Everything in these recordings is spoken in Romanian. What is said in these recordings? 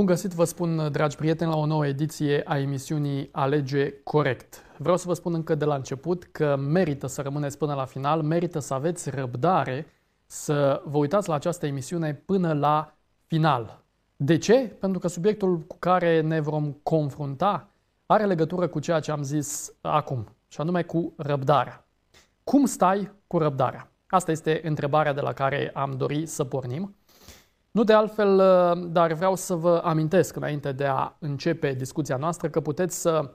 Bun găsit, vă spun, dragi prieteni, la o nouă ediție a emisiunii Alege Corect. Vreau să vă spun încă de la început că merită să rămâneți până la final, merită să aveți răbdare să vă uitați la această emisiune până la final. De ce? Pentru că subiectul cu care ne vom confrunta are legătură cu ceea ce am zis acum, și anume cu răbdarea. Cum stai cu răbdarea? Asta este întrebarea de la care am dorit să pornim. Nu de altfel, uh, dar vreau să vă amintesc înainte de a începe discuția noastră că puteți să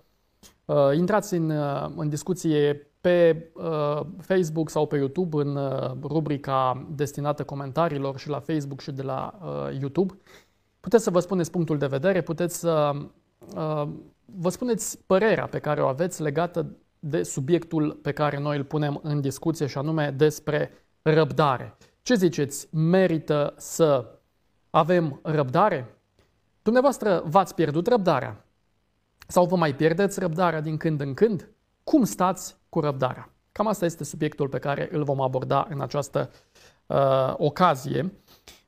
uh, intrați în, uh, în discuție pe uh, Facebook sau pe YouTube în uh, rubrica destinată comentariilor și la Facebook și de la uh, YouTube. Puteți să vă spuneți punctul de vedere, puteți să uh, vă spuneți părerea pe care o aveți legată de subiectul pe care noi îl punem în discuție și anume despre răbdare. Ce ziceți? Merită să avem răbdare? Dumneavoastră v-ați pierdut răbdarea? Sau vă mai pierdeți răbdarea din când în când? Cum stați cu răbdarea? Cam asta este subiectul pe care îl vom aborda în această uh, ocazie.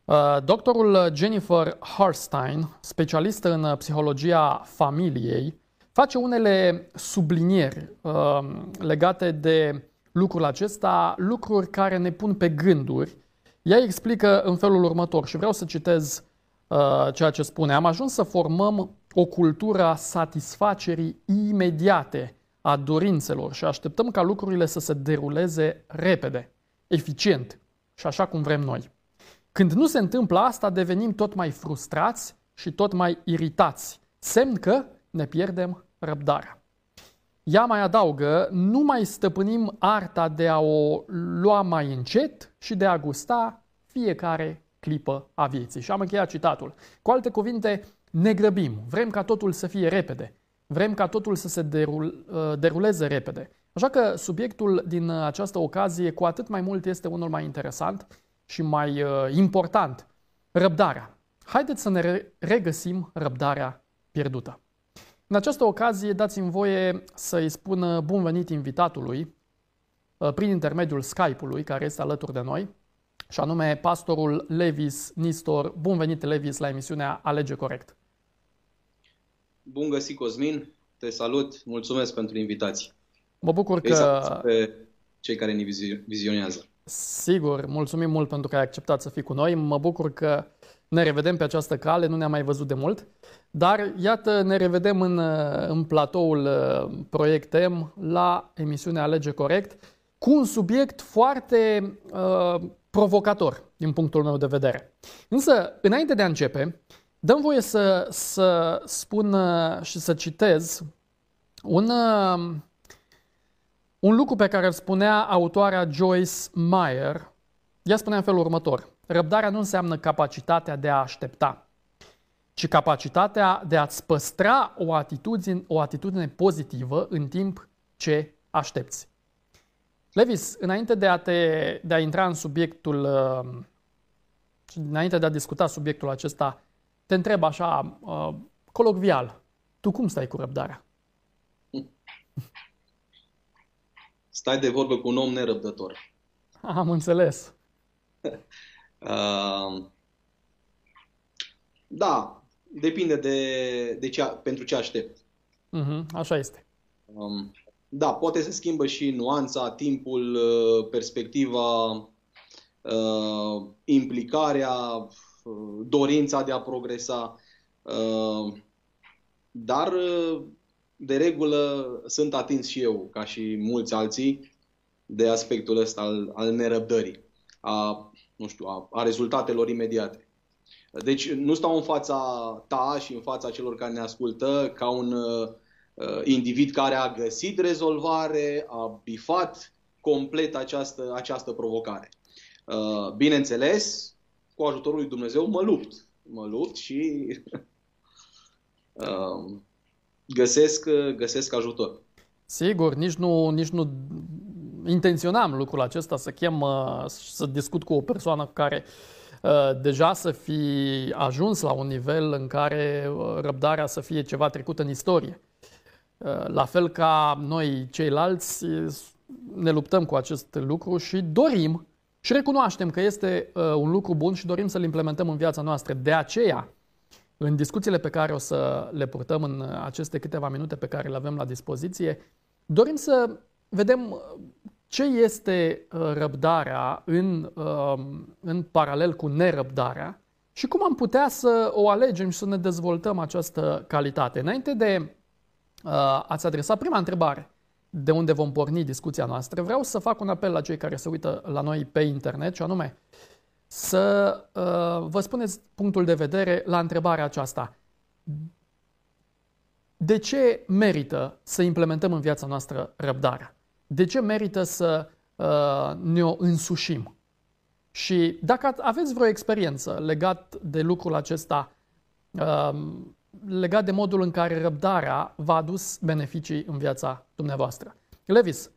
Uh, doctorul Jennifer Harstein, specialistă în psihologia familiei, face unele sublinieri uh, legate de lucrul acesta, lucruri care ne pun pe gânduri ea explică în felul următor și vreau să citez uh, ceea ce spune. Am ajuns să formăm o cultură a satisfacerii imediate a dorințelor și așteptăm ca lucrurile să se deruleze repede, eficient și așa cum vrem noi. Când nu se întâmplă asta, devenim tot mai frustrați și tot mai iritați, semn că ne pierdem răbdarea. Ea mai adaugă, nu mai stăpânim arta de a o lua mai încet și de a gusta fiecare clipă a vieții. Și am încheiat citatul. Cu alte cuvinte, ne grăbim, vrem ca totul să fie repede, vrem ca totul să se derul, uh, deruleze repede. Așa că subiectul din această ocazie cu atât mai mult este unul mai interesant și mai uh, important. Răbdarea. Haideți să ne regăsim răbdarea pierdută. În această ocazie dați-mi voie să-i spun bun venit invitatului uh, prin intermediul Skype-ului care este alături de noi și anume pastorul Levis Nistor. Bun venit, Levis, la emisiunea Alege Corect. Bun găsit, Cosmin. Te salut. Mulțumesc pentru invitație. Mă bucur că... pe cei care ne vizionează. Sigur, mulțumim mult pentru că ai acceptat să fii cu noi. Mă bucur că ne revedem pe această cale, nu ne-am mai văzut de mult. Dar iată, ne revedem în, în platoul uh, Proiect M la emisiunea Alege Corect cu un subiect foarte uh, provocator din punctul meu de vedere. Însă, înainte de a începe, dăm voie să, să spun uh, și să citez un, uh, un lucru pe care îl spunea autoarea Joyce Meyer. Ea spunea în felul următor. Răbdarea nu înseamnă capacitatea de a aștepta ci capacitatea de a-ți păstra o atitudine, o atitudine pozitivă în timp ce aștepți. Levis, înainte de a, te, de a intra în subiectul, uh, înainte de a discuta subiectul acesta, te întreb așa, uh, colocvial, tu cum stai cu răbdarea? Stai de vorbă cu un om nerăbdător. Am înțeles. uh, da, depinde de, de ce, pentru ce aștept. Uh-huh, așa este. Um, da, poate să schimbă și nuanța, timpul, uh, perspectiva, uh, implicarea, uh, dorința de a progresa. Dar, de regulă, sunt atins și eu, ca și mulți alții, de aspectul ăsta al, al nerăbdării, a, nu știu, a, a rezultatelor imediate. Deci nu stau în fața ta și în fața celor care ne ascultă ca un uh, individ care a găsit rezolvare, a bifat complet această, această provocare. Uh, bineînțeles, cu ajutorul lui Dumnezeu mă lupt. Mă lupt și uh, găsesc, găsesc ajutor. Sigur, nici nu, nici nu intenționam lucrul acesta să chem, uh, să discut cu o persoană cu care uh, Uh, deja să fi ajuns la un nivel în care uh, răbdarea să fie ceva trecut în istorie. Uh, la fel ca noi ceilalți ne luptăm cu acest lucru și dorim și recunoaștem că este un lucru bun și dorim să-l implementăm în viața noastră. De aceea, în discuțiile pe care o să le purtăm în aceste câteva minute pe care le avem la dispoziție, dorim să vedem ce este uh, răbdarea în, um, în paralel cu nerăbdarea și cum am putea să o alegem și să ne dezvoltăm această calitate. Înainte de uh, a-ți adresa prima întrebare, de unde vom porni discuția noastră, vreau să fac un apel la cei care se uită la noi pe internet, și anume să uh, vă spuneți punctul de vedere la întrebarea aceasta. De ce merită să implementăm în viața noastră răbdarea? De ce merită să uh, ne o însușim? Și dacă aveți vreo experiență legat de lucrul acesta, uh, legat de modul în care răbdarea v-a adus beneficii în viața dumneavoastră. Levis,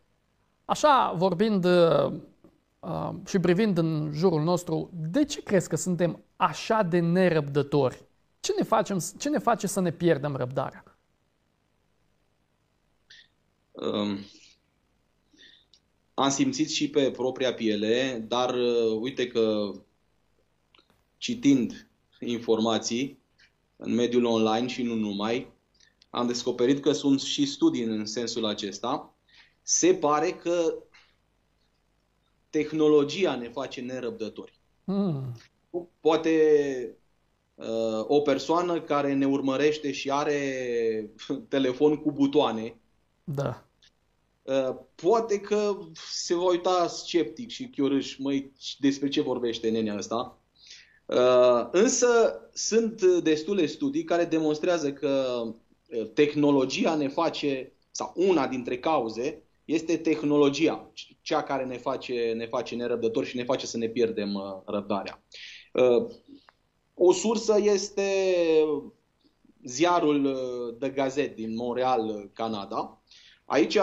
așa vorbind uh, uh, și privind în jurul nostru, de ce crezi că suntem așa de nerăbdători? Ce ne, facem, ce ne face să ne pierdem răbdarea? Um, am simțit și pe propria piele, dar uh, uite că citind informații în mediul online și nu numai, am descoperit că sunt și studii în sensul acesta. Se pare că tehnologia ne face nerăbdători. Mm. Poate uh, o persoană care ne urmărește și are telefon cu butoane, da. Uh, poate că se va uita sceptic și chiorâș, măi, despre ce vorbește nenea ăsta. Uh, însă sunt destule studii care demonstrează că uh, tehnologia ne face, sau una dintre cauze, este tehnologia, cea care ne face, ne face nerăbdători și ne face să ne pierdem răbdarea. O sursă este ziarul The Gazette din Montreal, Canada, Aici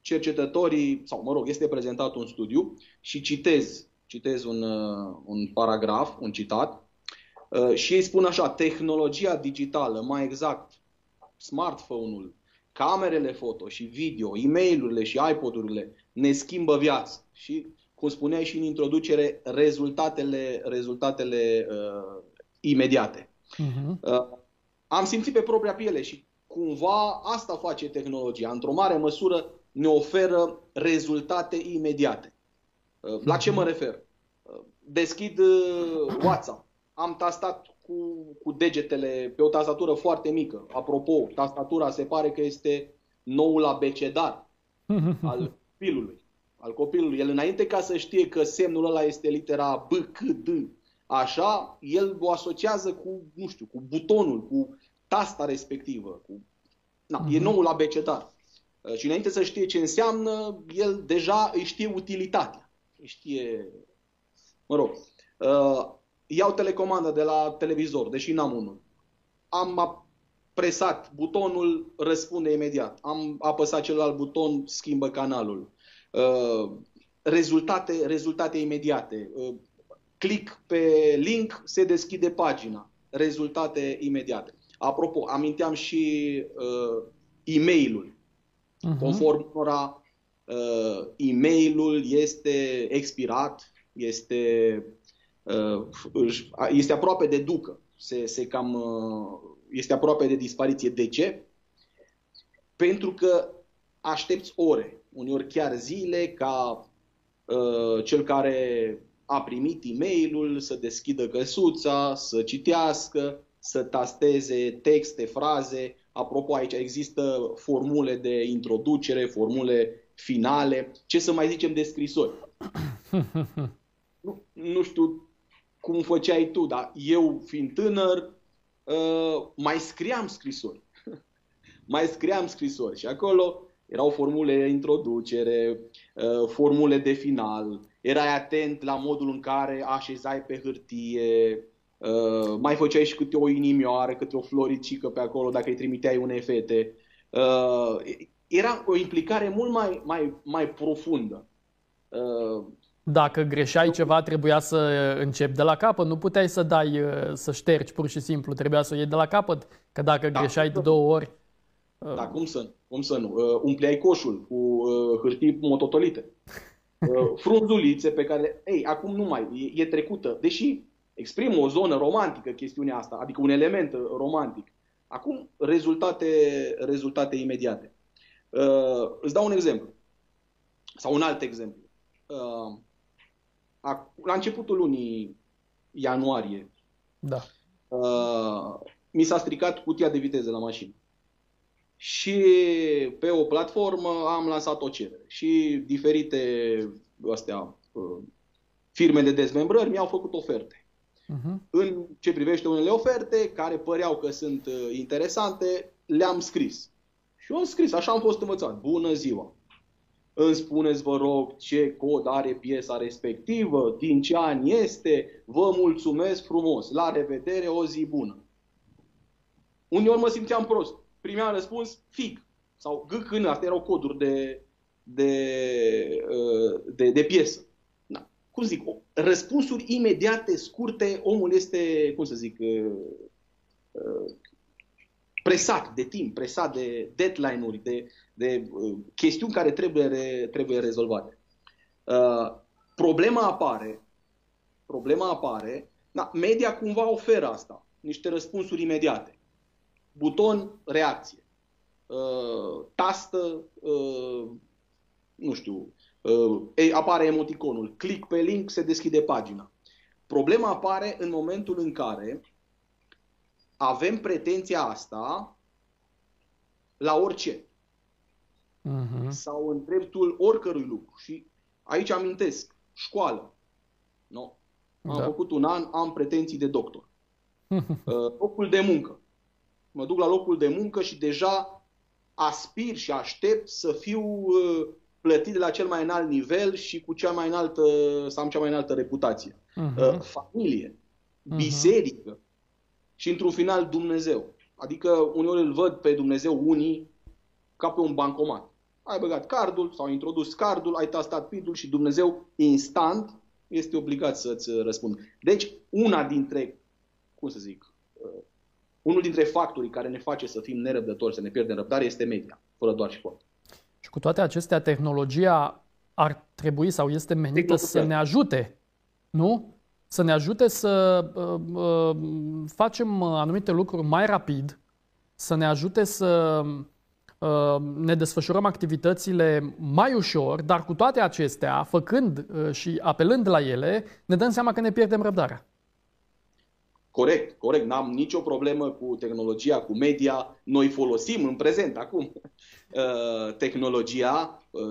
cercetătorii, sau mă rog, este prezentat un studiu și citez, citez un, uh, un paragraf, un citat, uh, și ei spun așa, tehnologia digitală, mai exact smartphone-ul, camerele foto și video, e mail și iPod-urile ne schimbă viața. Și, cum spuneai și în introducere, rezultatele, rezultatele uh, imediate. Uh-huh. Uh, am simțit pe propria piele și cumva asta face tehnologia. Într-o mare măsură ne oferă rezultate imediate. Uh, la ce mă refer? Uh, deschid uh, WhatsApp. Am tastat cu, cu degetele pe o tastatură foarte mică. Apropo, tastatura se pare că este noul abecedar al copilului. Al copilului. El înainte ca să știe că semnul ăla este litera B, C, D, așa, el o asociază cu, nu știu, cu butonul, cu tasta respectivă. Cu... Na, uh-huh. E mhm. noul abecedar. Uh, și înainte să știe ce înseamnă, el deja îi știe utilitatea. Îi știe... Mă rog. Uh, iau telecomandă de la televizor, deși n-am unul. Am presat butonul, răspunde imediat. Am apăsat celălalt buton, schimbă canalul. Uh, rezultate, rezultate imediate. Uh, click pe link, se deschide pagina. Rezultate imediate. Apropo, aminteam și uh, e-mailul. Uh-huh. Conform unora, uh, e-mailul este expirat, este, uh, este aproape de ducă, se, se cam, uh, este aproape de dispariție. De ce? Pentru că aștepți ore, uneori chiar zile, ca uh, cel care a primit e-mailul să deschidă căsuța, să citească, să tasteze texte, fraze. Apropo, aici există formule de introducere, formule finale. Ce să mai zicem de scrisori? nu, nu știu cum făceai tu, dar eu, fiind tânăr, uh, mai scriam scrisori. mai scriam scrisori și acolo erau formule de introducere, uh, formule de final, erai atent la modul în care așezai pe hârtie, Uh, mai făceai și câte o inimioară, câte o floricică pe acolo dacă îi trimiteai unei fete. Uh, era o implicare mult mai, mai, mai profundă. Uh, dacă greșeai ceva, trebuia să începi de la capăt. Nu puteai să dai, uh, să ștergi pur și simplu. Trebuia să o iei de la capăt. Că dacă da, greșeai de două ori... Uh... Da, cum să, cum să nu? Uh, umpleai coșul cu uh, hârtii mototolite. Uh, frunzulițe pe care, ei, acum nu mai, e, e trecută. Deși exprimă o zonă romantică chestiunea asta, adică un element romantic. Acum, rezultate, rezultate imediate. Uh, îți dau un exemplu. Sau un alt exemplu. Uh, la începutul lunii ianuarie, da. uh, mi s-a stricat cutia de viteze la mașină. Și pe o platformă am lansat o cerere. Și diferite astea, uh, firme de dezmembrări mi-au făcut oferte. Uh-huh. În ce privește unele oferte, care păreau că sunt uh, interesante, le-am scris. Și eu am scris, așa am fost învățat. Bună ziua! Îmi spuneți, vă rog, ce cod are piesa respectivă, din ce an este, vă mulțumesc frumos, la revedere, o zi bună. Uneori mă simțeam prost. Primeam răspuns FIG sau GCN, astea erau coduri de, de, uh, de, de piesă. Da. Cum zic, răspunsuri imediate, scurte, omul este, cum să zic, uh, uh, presat de timp, presat de deadline-uri, de, de uh, chestiuni care trebuie, re, trebuie rezolvate. Uh, problema apare, problema apare, da, media cumva oferă asta, niște răspunsuri imediate. Buton, reacție. Uh, tastă, uh, nu știu, uh, apare emoticonul. Click pe link, se deschide pagina. Problema apare în momentul în care avem pretenția asta la orice. Uh-huh. Sau în dreptul oricărui lucru. Și aici amintesc, școală. No. Am da. făcut un an, am pretenții de doctor. Uh, locul de muncă. Mă duc la locul de muncă și deja aspir și aștept să fiu uh, plătit de la cel mai înalt nivel și cu cea mai înaltă, să am cea mai înaltă reputație. Uh-huh. Familie, uh-huh. biserică, și într-un final Dumnezeu. Adică uneori îl văd pe Dumnezeu unii ca pe un bancomat. Ai băgat cardul sau ai introdus cardul, ai tastat pidul și Dumnezeu instant este obligat să-ți răspundă. Deci, una dintre, cum să zic, uh, unul dintre factorii care ne face să fim nerăbdători, să ne pierdem răbdare, este media, fără doar și poate. Și cu toate acestea, tehnologia ar trebui sau este menită să ne ajute, nu? să ne ajute să uh, uh, facem anumite lucruri mai rapid, să ne ajute să uh, ne desfășurăm activitățile mai ușor, dar cu toate acestea, făcând uh, și apelând la ele, ne dăm seama că ne pierdem răbdarea. Corect, corect. N-am nicio problemă cu tehnologia, cu media. Noi folosim în prezent, acum, uh, tehnologia, uh,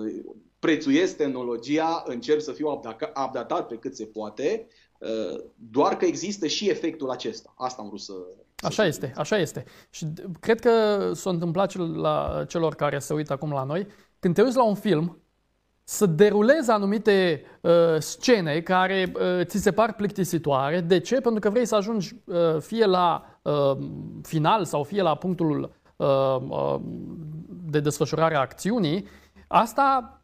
prețuiesc tehnologia, încerc să fiu updatat pe cât se poate, Uh, doar că există și efectul acesta. Asta am vrut să... Așa este, așa este. Și cred că s-a întâmplat la celor care se uită acum la noi, când te uiți la un film, să derulezi anumite uh, scene care uh, ți se par plictisitoare. De ce? Pentru că vrei să ajungi uh, fie la uh, final sau fie la punctul uh, uh, de desfășurare a acțiunii. Asta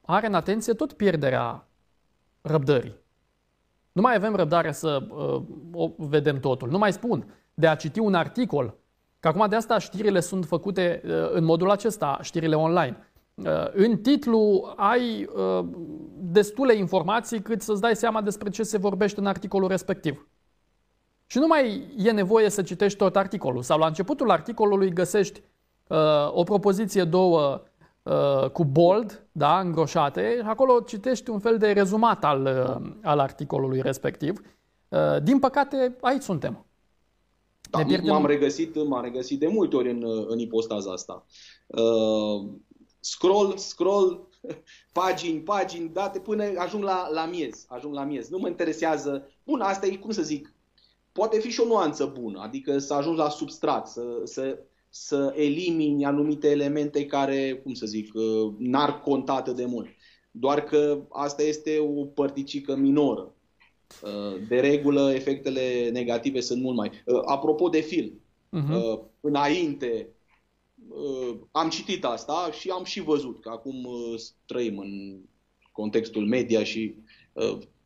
are în atenție tot pierderea răbdării. Nu mai avem răbdare să uh, o vedem totul. Nu mai spun de a citi un articol, că acum de asta știrile sunt făcute uh, în modul acesta, știrile online. Uh, în titlu ai uh, destule informații cât să-ți dai seama despre ce se vorbește în articolul respectiv. Și nu mai e nevoie să citești tot articolul. Sau la începutul articolului găsești uh, o propoziție, două Uh, cu bold, da, îngroșate, acolo citești un fel de rezumat al, uh, al articolului respectiv. Uh, din păcate, aici suntem. Da, pierdem... m-am, regăsit, m-am regăsit de multe ori în, în ipostaza asta. Uh, scroll, scroll, pagini, pagini, date până ajung la, la miez. Ajung la miez. Nu mă interesează. Bun, asta e, cum să zic, poate fi și o nuanță bună, adică să ajungi la substrat, să, să să elimini anumite elemente care, cum să zic, uh, n-ar contat de mult. Doar că asta este o părticică minoră. Uh, de regulă, efectele negative sunt mult mai... Uh, apropo de film, uh-huh. înainte am citit asta și am și văzut că acum trăim în contextul media și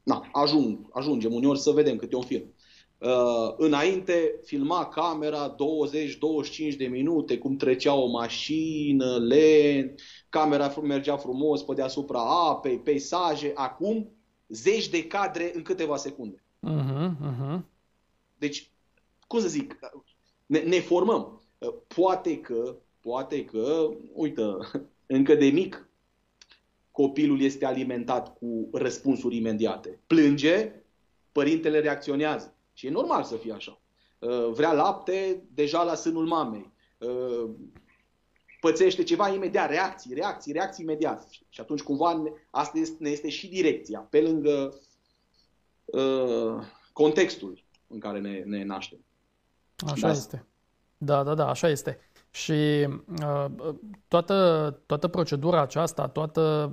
na, ajung, ajungem uneori să vedem câte un film. Uh, înainte filma camera 20-25 de minute, cum trecea o mașină, lent, camera mergea frumos pe deasupra apei, peisaje. Acum, zeci de cadre în câteva secunde. Uh-huh, uh-huh. Deci, cum să zic, ne, ne formăm. Poate că, poate că, uite, încă de mic, copilul este alimentat cu răspunsuri imediate. Plânge, părintele reacționează. Și e normal să fie așa. Vrea lapte, deja la sânul mamei. Pățește ceva imediat, reacții, reacții, reacții imediat. Și atunci cumva asta ne este și direcția, pe lângă uh, contextul în care ne, ne naștem. Așa da. este. Da, da, da, așa este. Și uh, toată, toată procedura aceasta, toată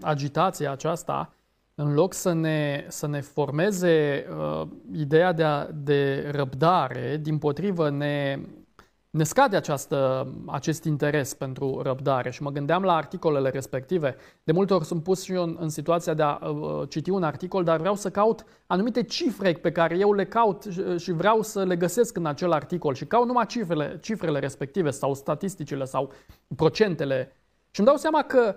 agitația aceasta, în loc să ne, să ne formeze uh, ideea de, a, de răbdare, din potrivă ne, ne scade această, acest interes pentru răbdare și mă gândeam la articolele respective. De multe ori sunt pus și eu în, în situația de a uh, citi un articol, dar vreau să caut anumite cifre pe care eu le caut și, și vreau să le găsesc în acel articol și caut numai cifrele, cifrele respective sau statisticile sau procentele. Și îmi dau seama că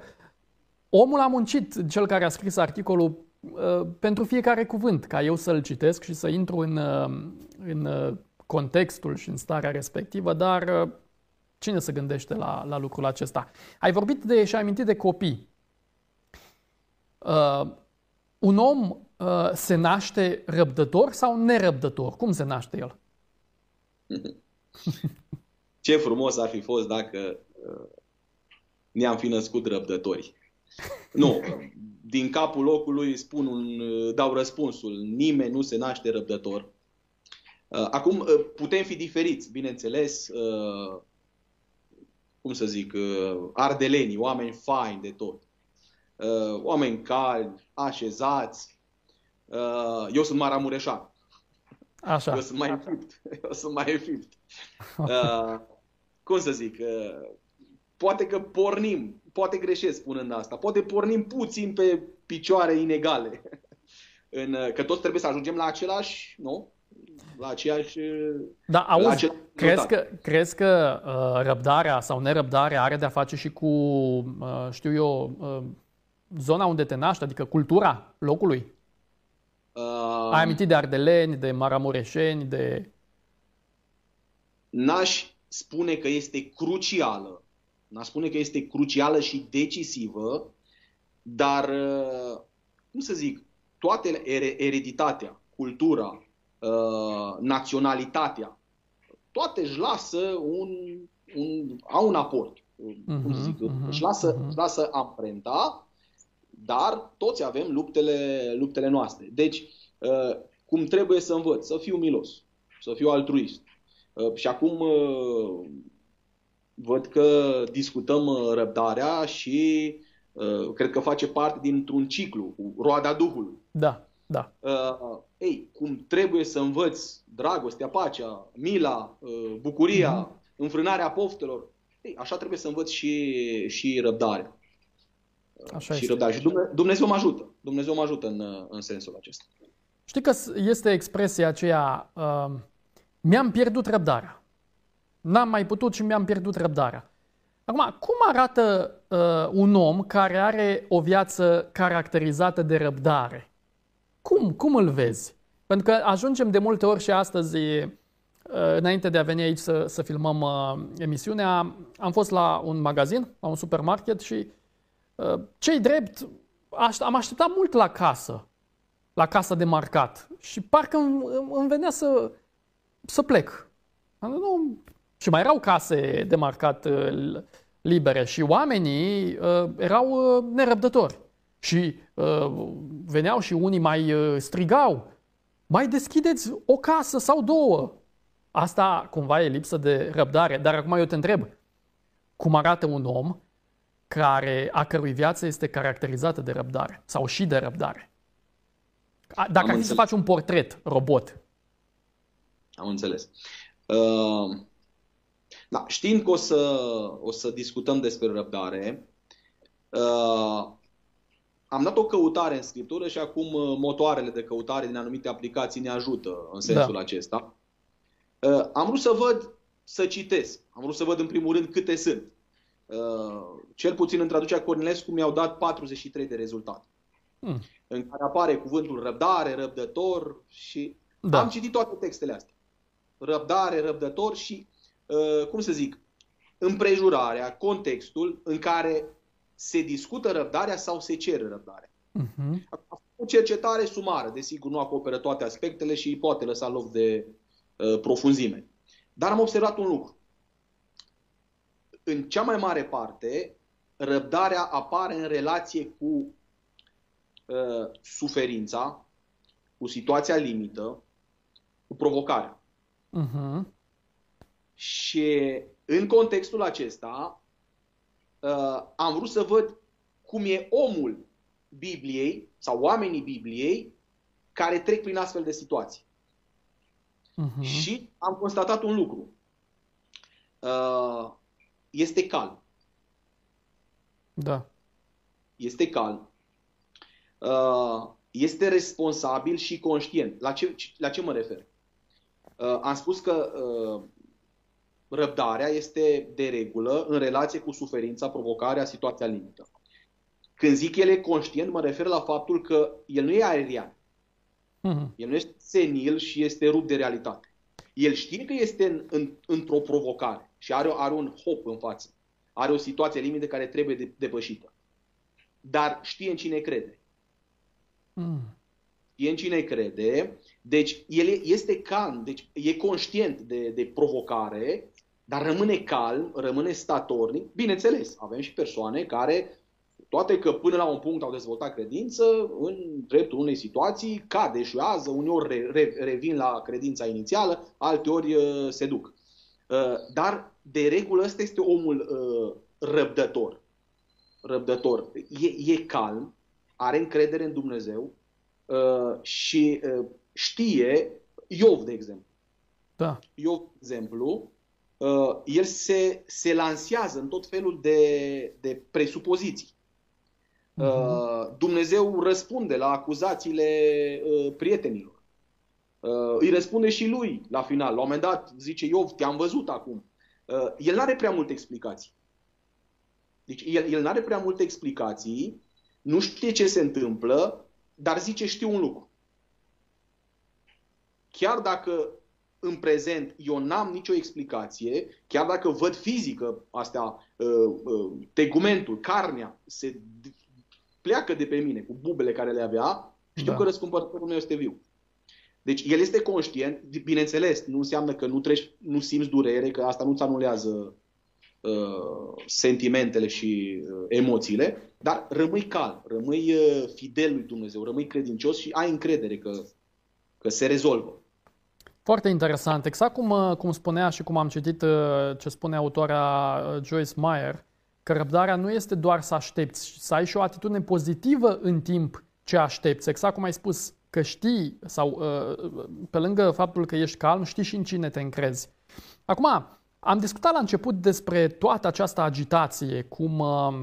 omul a muncit, cel care a scris articolul, uh, pentru fiecare cuvânt, ca eu să-l citesc și să intru în, uh, în uh, contextul și în starea respectivă, dar uh, cine se gândește la, la lucrul acesta? Ai vorbit de și ai amintit de copii. Uh, un om uh, se naște răbdător sau nerăbdător? Cum se naște el? Ce frumos ar fi fost dacă uh, ne-am fi născut răbdători. Nu, din capul locului spun un, uh, dau răspunsul. Nimeni nu se naște răbdător. Uh, acum, uh, putem fi diferiți, bineînțeles, uh, cum să zic, ardelenii, oameni faini de tot, oameni calmi, așezați. Eu sunt maramureșan. Așa. Eu sunt mai fipt. Eu sunt mai fipt. Cum să zic, poate că pornim, poate greșesc spunând asta, poate pornim puțin pe picioare inegale. În, că toți trebuie să ajungem la același, nu? la aceeași... Da, auzi, la același crezi că, crezi că uh, răbdarea sau nerăbdarea are de-a face și cu, uh, știu eu, uh, zona unde te naști, adică cultura locului? Uh, Ai amintit de ardeleni, de maramureșeni, de... N-aș spune că este crucială. N-aș spune că este crucială și decisivă, dar, uh, cum să zic, toate ereditatea, cultura, Uh, naționalitatea, toate își lasă un, un, au un aport. Uh-huh, cum zic, uh-huh, își, lasă, uh-huh. își lasă amprenta, dar toți avem luptele, luptele noastre. Deci, uh, cum trebuie să învăț? Să fiu milos, să fiu altruist. Uh, și acum uh, văd că discutăm uh, răbdarea și uh, cred că face parte dintr-un ciclu, roada Duhului. Da. Da. Uh, ei, cum trebuie să învăț dragostea, pacea, mila, uh, bucuria, mm-hmm. înfrânarea poftelor, ei, așa trebuie să învăț și, și răbdarea. Așa și răbdarea. Și Dumnezeu mă ajută. Dumnezeu mă ajută în, în sensul acesta. Știi că este expresia aceea, uh, mi-am pierdut răbdarea. N-am mai putut și mi-am pierdut răbdarea. Acum, cum arată uh, un om care are o viață caracterizată de răbdare? Cum, cum îl vezi? Pentru că ajungem de multe ori și astăzi, uh, înainte de a veni aici să, să filmăm uh, emisiunea, am fost la un magazin, la un supermarket și uh, cei drept am așteptat mult la casă, la casa de marcat și parcă îmi, îmi venea să, să plec. Nu, și mai erau case de marcat libere și oamenii uh, erau nerăbdători. Și uh, veneau și unii mai uh, strigau, mai deschideți o casă sau două. Asta cumva e lipsă de răbdare. Dar acum eu te întreb, cum arată un om care, a cărui viață este caracterizată de răbdare sau și de răbdare? Dacă ar fi să faci un portret robot. Am înțeles. Uh, da, știind că o să, o să discutăm despre răbdare, uh, am dat o căutare în scriptură și acum uh, motoarele de căutare din anumite aplicații ne ajută în sensul da. acesta. Uh, am vrut să văd, să citesc. Am vrut să văd în primul rând câte sunt. Uh, cel puțin în traducerea Cornilescu mi-au dat 43 de rezultate. hmm. în care apare cuvântul răbdare, răbdător și da. am citit toate textele astea. Răbdare, răbdător și, uh, cum să zic, împrejurarea, contextul în care se discută răbdarea sau se cere răbdarea. Uh-huh. O cercetare sumară, desigur, nu acoperă toate aspectele și poate lăsa loc de uh, profunzime. Dar am observat un lucru. În cea mai mare parte, răbdarea apare în relație cu uh, suferința, cu situația limită, cu provocarea. Uh-huh. Și în contextul acesta uh, am vrut să văd cum e omul Bibliei sau oamenii Bibliei care trec prin astfel de situații. Uh-huh. Și am constatat un lucru. Uh, este calm. Da. Este calm. Uh, este responsabil și conștient. La ce, la ce mă refer? Uh, am spus că uh, răbdarea este de regulă în relație cu suferința, provocarea, situația limită. Când zic el e conștient, mă refer la faptul că el nu e aerian. Uh-huh. El nu este senil și este rupt de realitate. El știe că este în, în, într-o provocare și are, are un hop în față. Are o situație limită care trebuie de, depășită. Dar știe în cine crede. Mm. Știe în cine crede. Deci el este calm, deci e conștient de, de provocare, dar rămâne calm, rămâne statornic. Bineînțeles, avem și persoane care toate că până la un punct au dezvoltat credință, în dreptul unei situații cade, eșuează, uneori re, re, revin la credința inițială, alteori uh, se duc. Uh, dar, de regulă, ăsta este omul uh, răbdător. Răbdător. E, e calm, are încredere în Dumnezeu și știe, Iov, de exemplu. Da. Iov, de exemplu, el se, se lansează în tot felul de, de presupoziții. Uh-huh. Dumnezeu răspunde la acuzațiile uh, prietenilor. Uh, îi răspunde și lui la final. La un moment dat zice Iov, te-am văzut acum. Uh, el nu are prea multe explicații. Deci el, el nu are prea multe explicații, nu știe ce se întâmplă, dar zice știu un lucru. Chiar dacă în prezent eu n-am nicio explicație, chiar dacă văd fizică astea, tegumentul, carnea se pleacă de pe mine cu bubele care le avea, știu da. că răscumpărătorul meu este viu. Deci el este conștient, bineînțeles, nu înseamnă că nu treci, nu simți durere, că asta nu-ți anulează uh, sentimentele și uh, emoțiile, dar rămâi calm, rămâi uh, fidel lui Dumnezeu, rămâi credincios și ai încredere că, că se rezolvă. Foarte interesant. Exact cum, uh, cum spunea și cum am citit uh, ce spune autora uh, Joyce Meyer, că răbdarea nu este doar să aștepți, să ai și o atitudine pozitivă în timp ce aștepți. Exact cum ai spus, că știi, sau uh, pe lângă faptul că ești calm, știi și în cine te încrezi. Acum, am discutat la început despre toată această agitație, cum uh,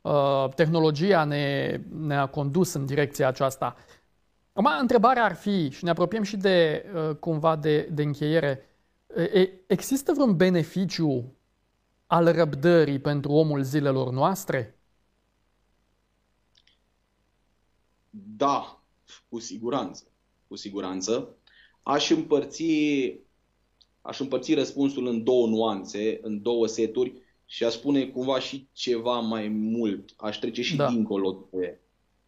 uh, tehnologia ne, ne-a condus în direcția aceasta. Acum, întrebarea ar fi, și ne apropiem și de cumva de, de încheiere, există vreun beneficiu al răbdării pentru omul zilelor noastre? Da, cu siguranță. Cu siguranță. Aș împărți, aș împărți răspunsul în două nuanțe, în două seturi și aș spune cumva și ceva mai mult. Aș trece și da. dincolo de,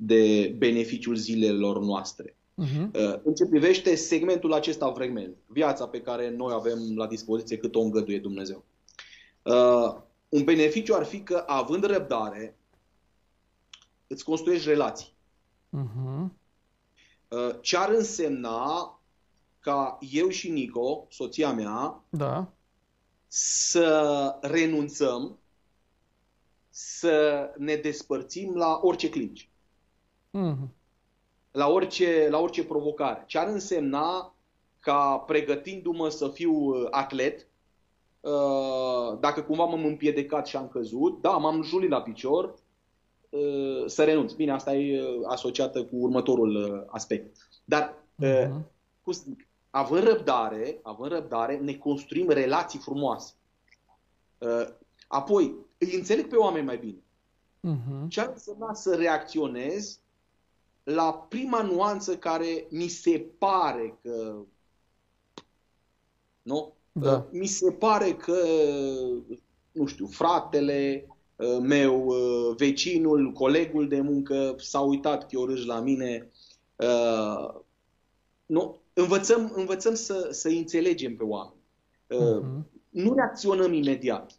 de beneficiul zilelor noastre. Uh-huh. În ce privește segmentul acesta fragment, viața pe care noi avem la dispoziție cât o îngăduie Dumnezeu. Uh, un beneficiu ar fi că, având răbdare, îți construiești relații. Uh-huh. Uh, ce ar însemna ca eu și Nico, soția mea, da. să renunțăm, să ne despărțim la orice clinci. Uh-huh. La orice, la orice provocare. Ce ar însemna ca pregătindu-mă să fiu uh, atlet, Uh, dacă cumva m-am împiedecat și am căzut, da, m-am julit la picior, uh, să renunț. Bine, asta e uh, asociată cu următorul aspect. Dar, uh-huh. cum zic, având răbdare, având răbdare, ne construim relații frumoase. Apoi, îi înțeleg pe oameni mai bine. uh-huh. ce ar însemna să reacționez la prima nuanță care mi se pare că nu? Da. Mi se pare că, nu știu, fratele uh, meu, uh, vecinul, colegul de muncă s-a uitat chiorâș la mine. Uh, nu? Învățăm, învățăm să, să înțelegem pe oameni. Uh-huh. Nu reacționăm imediat.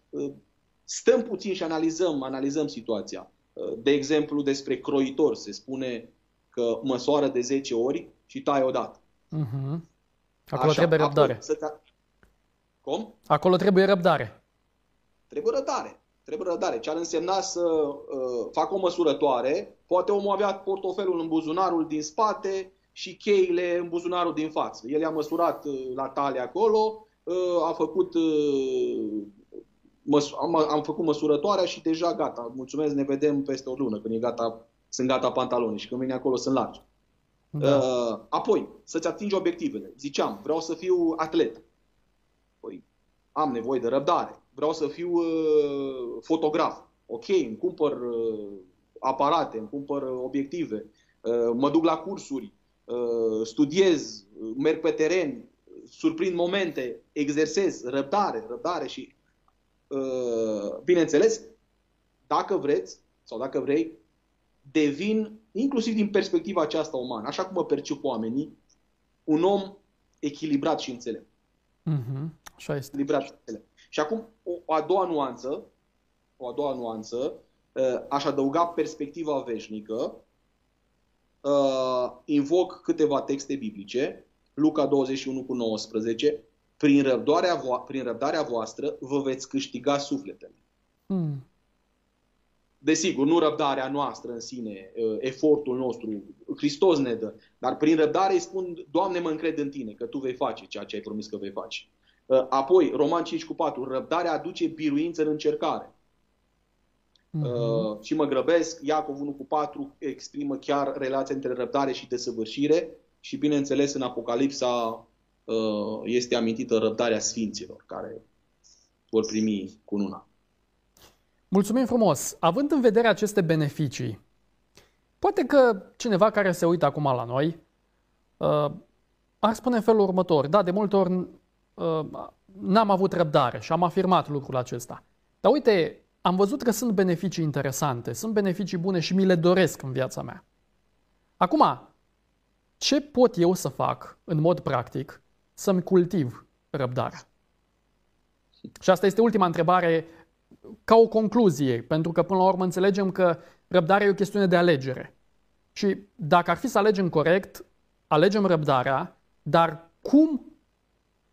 Stăm puțin și analizăm, analizăm situația. De exemplu, despre croitor se spune că măsoară de 10 ori și taie odată. Uh-huh. Acolo Așa, trebuie răbdare. Să te... Cum? Acolo trebuie răbdare. Trebuie răbdare. Trebuie răbdare. Ce ar însemna să uh, fac o măsurătoare, poate omul avea portofelul în buzunarul din spate și cheile în buzunarul din față. El i-a măsurat uh, la talie acolo, uh, a făcut uh, măs- am, am făcut măsurătoarea și deja gata. Mulțumesc, ne vedem peste o lună, când e gata, sunt gata pantaloni și când vine acolo sunt largi. Da. Uh, apoi, să-ți atingi obiectivele. Ziceam, vreau să fiu atlet. Păi, am nevoie de răbdare. Vreau să fiu uh, fotograf. Ok, îmi cumpăr uh, aparate, îmi cumpăr uh, obiective, uh, mă duc la cursuri, uh, studiez, uh, merg pe teren, surprind momente, exersez, răbdare, răbdare și, uh, bineînțeles, dacă vreți sau dacă vrei, devin, inclusiv din perspectiva aceasta umană, așa cum mă percep oamenii, un om echilibrat și înțelept. Mm-hmm. Așa este. Echilibrat și înțelept. Și acum, o, o a doua nuanță, o a doua nuanță, uh, aș adăuga perspectiva veșnică, uh, invoc câteva texte biblice, Luca 21 cu 19, prin răbdarea, vo- prin răbdarea voastră vă veți câștiga sufletele. Mm. Desigur, nu răbdarea noastră în sine, uh, efortul nostru, Hristos ne dă, dar prin răbdare îi spun, Doamne, mă încred în Tine, că Tu vei face ceea ce ai promis că vei face. Uh, apoi, Roman 5 cu 4, răbdarea aduce biruință în încercare. Uh-huh. Uh, și mă grăbesc, Iacov 1 cu 4 exprimă chiar relația între răbdare și desăvârșire și bineînțeles în Apocalipsa uh, este amintită răbdarea sfinților care vor primi cununa. Mulțumim frumos! Având în vedere aceste beneficii, poate că cineva care se uită acum la noi uh, ar spune în felul următor, da, de multe ori uh, n-am avut răbdare și am afirmat lucrul acesta. Dar uite, am văzut că sunt beneficii interesante, sunt beneficii bune și mi le doresc în viața mea. Acum, ce pot eu să fac în mod practic să-mi cultiv răbdarea? Și asta este ultima întrebare ca o concluzie, pentru că până la urmă înțelegem că răbdarea e o chestiune de alegere. Și dacă ar fi să alegem corect, alegem răbdarea, dar cum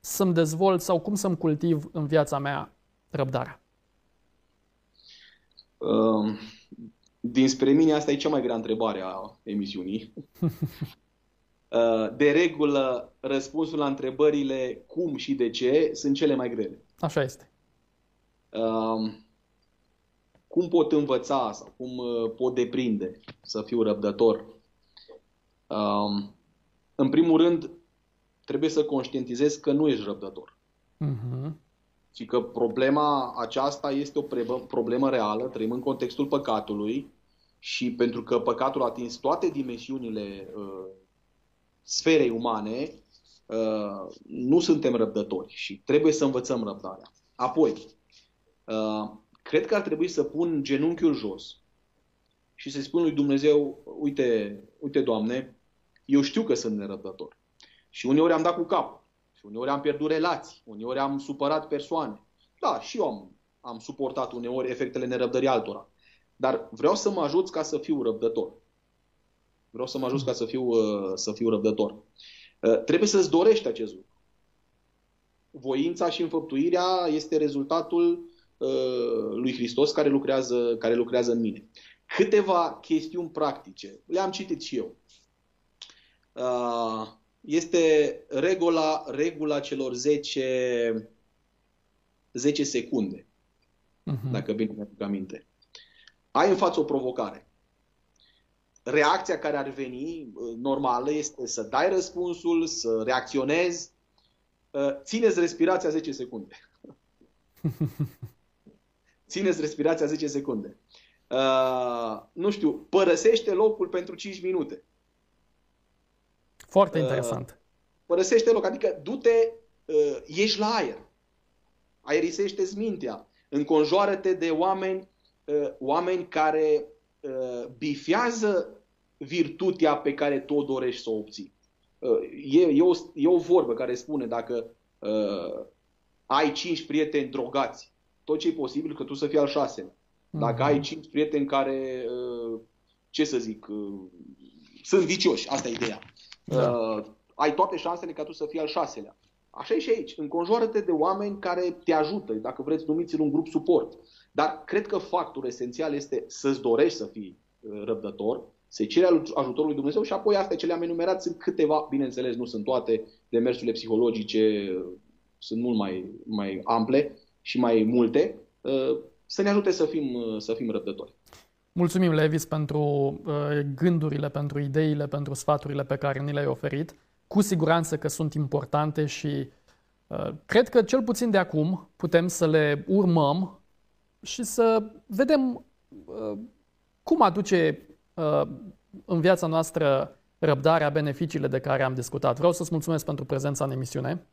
să-mi dezvolt sau cum să-mi cultiv în viața mea răbdarea? Uh, dinspre mine asta e cea mai grea întrebare a emisiunii. Uh, de regulă, răspunsul la întrebările cum și de ce sunt cele mai grele. Așa este. Um, cum pot învăța sau cum uh, pot deprinde să fiu răbdător? Um, în primul rând, trebuie să conștientizez că nu ești răbdător. Uh-huh. Și că problema aceasta este o problemă reală, trăim în contextul păcatului și pentru că păcatul a atins toate dimensiunile uh, sferei umane, uh, nu suntem răbdători și trebuie să învățăm răbdarea. Apoi, Uh, cred că ar trebui să pun genunchiul jos și să-i spun lui Dumnezeu, uite, uite Doamne, eu știu că sunt nerăbdător. Și uneori am dat cu cap. Și uneori am pierdut relații. Uneori am supărat persoane. Da, și eu am, am suportat uneori efectele nerăbdării altora. Dar vreau să mă ajut ca să fiu răbdător. Vreau să mă ajut ca să fiu, uh, să fiu răbdător. Uh, trebuie să-ți dorești acest lucru. Voința și înfăptuirea este rezultatul Uh, lui Hristos care lucrează, care lucrează în mine. Câteva chestiuni practice. Le-am citit și eu. Uh, este regula, regula celor 10, 10 secunde. Uh-huh. Dacă bine mi-aduc aminte. Ai în față o provocare. Reacția care ar veni uh, normală este să dai răspunsul, să reacționezi. Țineți respirația 10 secunde. Țineți respirația 10 secunde. uh, nu știu, părăsește locul pentru 5 minute. Foarte uh, interesant. Părăsește loc, adică du-te, uh, ieși la aer. Aerisește-ți mintea. Înconjoară-te de oameni, uh, oameni care uh, bifează virtutea pe care tu o dorești să o obții. Uh, e, e, o, e o vorbă care spune dacă uh, ai cinci prieteni drogați, tot ce e posibil că tu să fii al șaselea. Dacă mm-hmm. ai cinci prieteni care, uh, ce să zic, uh, sunt vicioși, asta e ideea. Da. Uh, ai toate șansele ca tu să fii al șaselea. Așa e și aici. Înconjoară-te de oameni care te ajută, dacă vreți numiți-l un grup suport. Dar cred că factorul esențial este să-ți dorești să fii uh, răbdător, să cere ajutorul lui Dumnezeu și apoi astea ce le-am enumerat sunt câteva, bineînțeles nu sunt toate, demersurile psihologice uh, sunt mult mai, mai ample și mai multe, uh, să ne ajute să fim, să fim răbdători. Mulțumim, Levis, pentru gândurile, pentru ideile, pentru sfaturile pe care ni le-ai oferit cu siguranță că sunt importante și uh, cred că cel puțin de acum putem să le urmăm și să vedem uh, cum aduce uh, în viața noastră răbdarea, beneficiile de care am discutat. Vreau să-ți mulțumesc pentru prezența în emisiune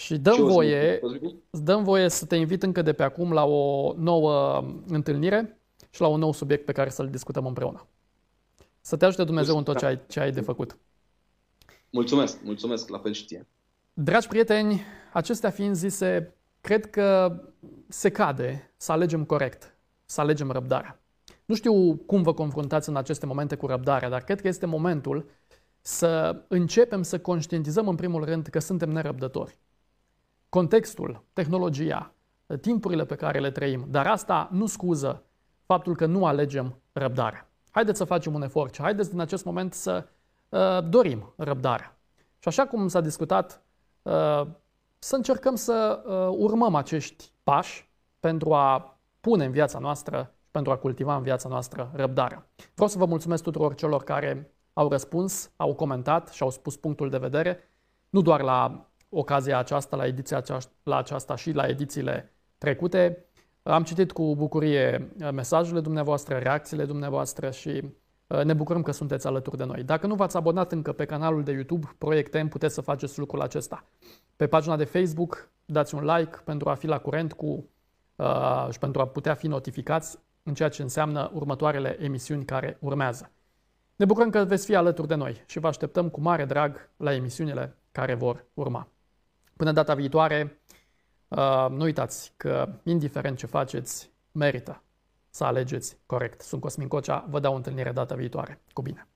și dăm voie, dăm voie să te invit încă de pe acum la o nouă întâlnire și la un nou subiect pe care să-l discutăm împreună. Să te ajute Dumnezeu în tot ce ai, ce ai de făcut. Mulțumesc, mulțumesc, la fel și ție. Dragi prieteni, acestea fiind zise, cred că se cade să alegem corect, să alegem răbdarea. Nu știu cum vă confruntați în aceste momente cu răbdarea, dar cred că este momentul să începem să conștientizăm în primul rând că suntem nerăbdători. Contextul, tehnologia, timpurile pe care le trăim, dar asta nu scuză faptul că nu alegem răbdarea. Haideți să facem un efort și haideți din acest moment să Uh, dorim răbdarea. Și așa cum s-a discutat, uh, să încercăm să uh, urmăm acești pași pentru a pune în viața noastră și pentru a cultiva în viața noastră răbdarea. Vreau să vă mulțumesc tuturor celor care au răspuns, au comentat și au spus punctul de vedere, nu doar la ocazia aceasta, la ediția aceasta, la aceasta și la edițiile trecute. Am citit cu bucurie mesajele dumneavoastră, reacțiile dumneavoastră și Uh, ne bucurăm că sunteți alături de noi. Dacă nu v-ați abonat încă pe canalul de YouTube Proiect M, puteți să faceți lucrul acesta. Pe pagina de Facebook dați un like pentru a fi la curent cu uh, și pentru a putea fi notificați în ceea ce înseamnă următoarele emisiuni care urmează. Ne bucurăm că veți fi alături de noi și vă așteptăm cu mare drag la emisiunile care vor urma. Până data viitoare, uh, nu uitați că, indiferent ce faceți, merită să alegeți corect. Sunt Cosmin Cocea, vă dau o întâlnire data viitoare. Cu bine!